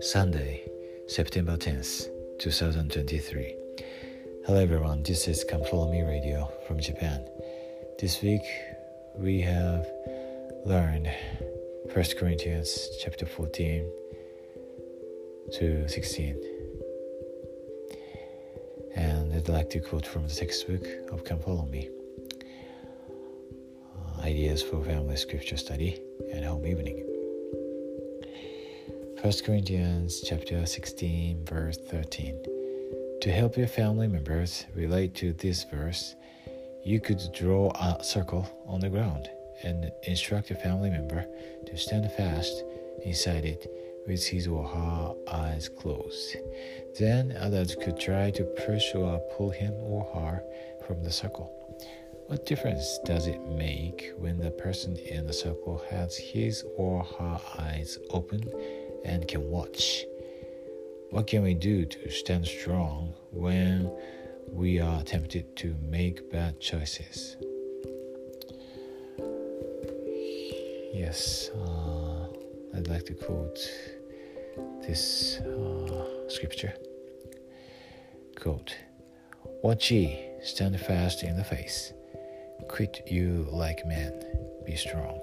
Sunday, September 10th, 2023. Hello everyone, this is Me Radio from Japan. This week we have learned 1 Corinthians chapter 14 to 16. And I'd like to quote from the textbook of Come Follow Me. Uh, ideas for family scripture study and home evening. 1 Corinthians chapter 16 verse 13. To help your family members relate to this verse, you could draw a circle on the ground and instruct a family member to stand fast inside it with his or her eyes closed. Then others could try to push or pull him or her from the circle. What difference does it make when the person in the circle has his or her eyes open and can watch. What can we do to stand strong when we are tempted to make bad choices? Yes, uh, I'd like to quote this uh, scripture. Quote, Watch ye, stand fast in the face. Quit you like men, be strong.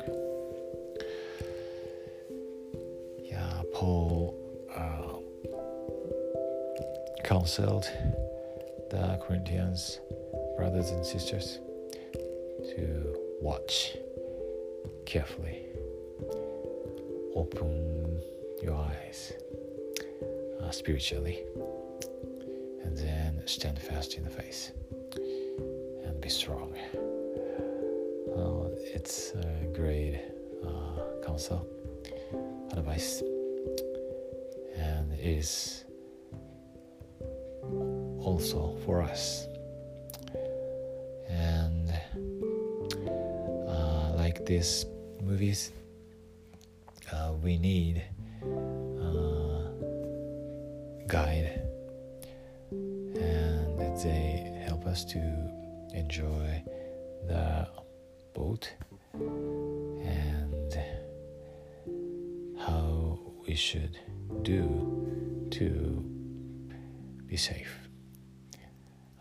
Yeah, Paul uh, counseled the Corinthians brothers and sisters to watch carefully, open your eyes uh, spiritually, and then stand fast in the face and be strong. It's a great uh, counsel, advice. And is also for us. And uh, like these movies, uh, we need uh, guide, and they help us to enjoy the boat and how we should do to be safe.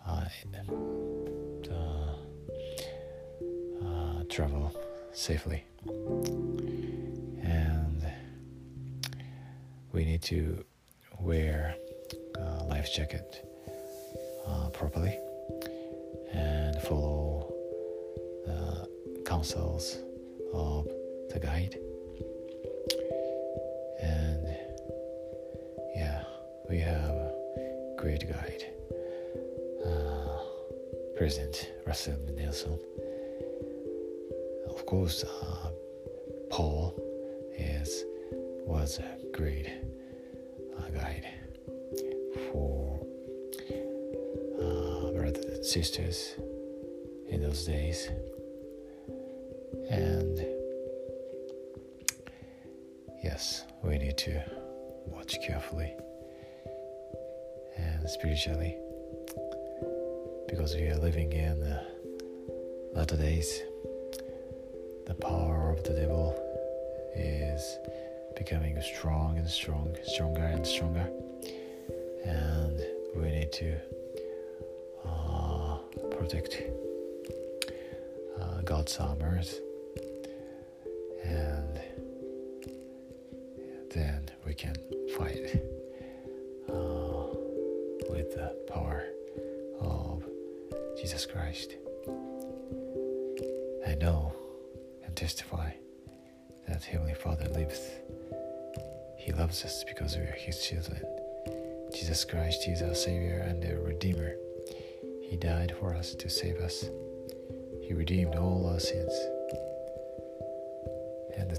Uh, uh, travel safely. And we need to wear a life jacket uh, properly and follow the counsels of the guide And yeah, we have a great guide, uh, President Russell Nelson. Of course, uh, Paul is was a great uh, guide for uh, brothers and sisters in those days, we need to watch carefully and spiritually because we are living in the latter days. The power of the devil is becoming strong and strong, stronger and stronger, and we need to uh, protect uh, God's armors, and we can fight uh, with the power of Jesus Christ. I know and testify that Heavenly Father lives. He loves us because we are His children. Jesus Christ is our Savior and our Redeemer. He died for us to save us. He redeemed all our sins.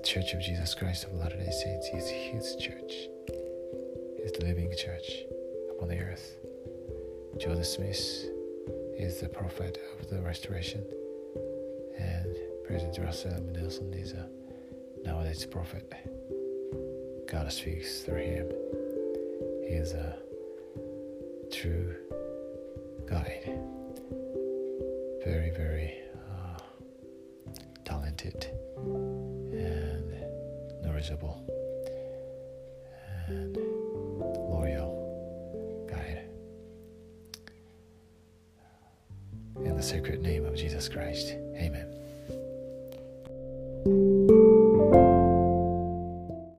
The Church of Jesus Christ of Latter day Saints is His church, His living church upon the earth. Joseph Smith is the prophet of the restoration, and President Russell. Nelson is a nowadays prophet. God speaks through him. He is a true guide, very, very knowledgeable, and guide. In the sacred name of Jesus Christ, amen.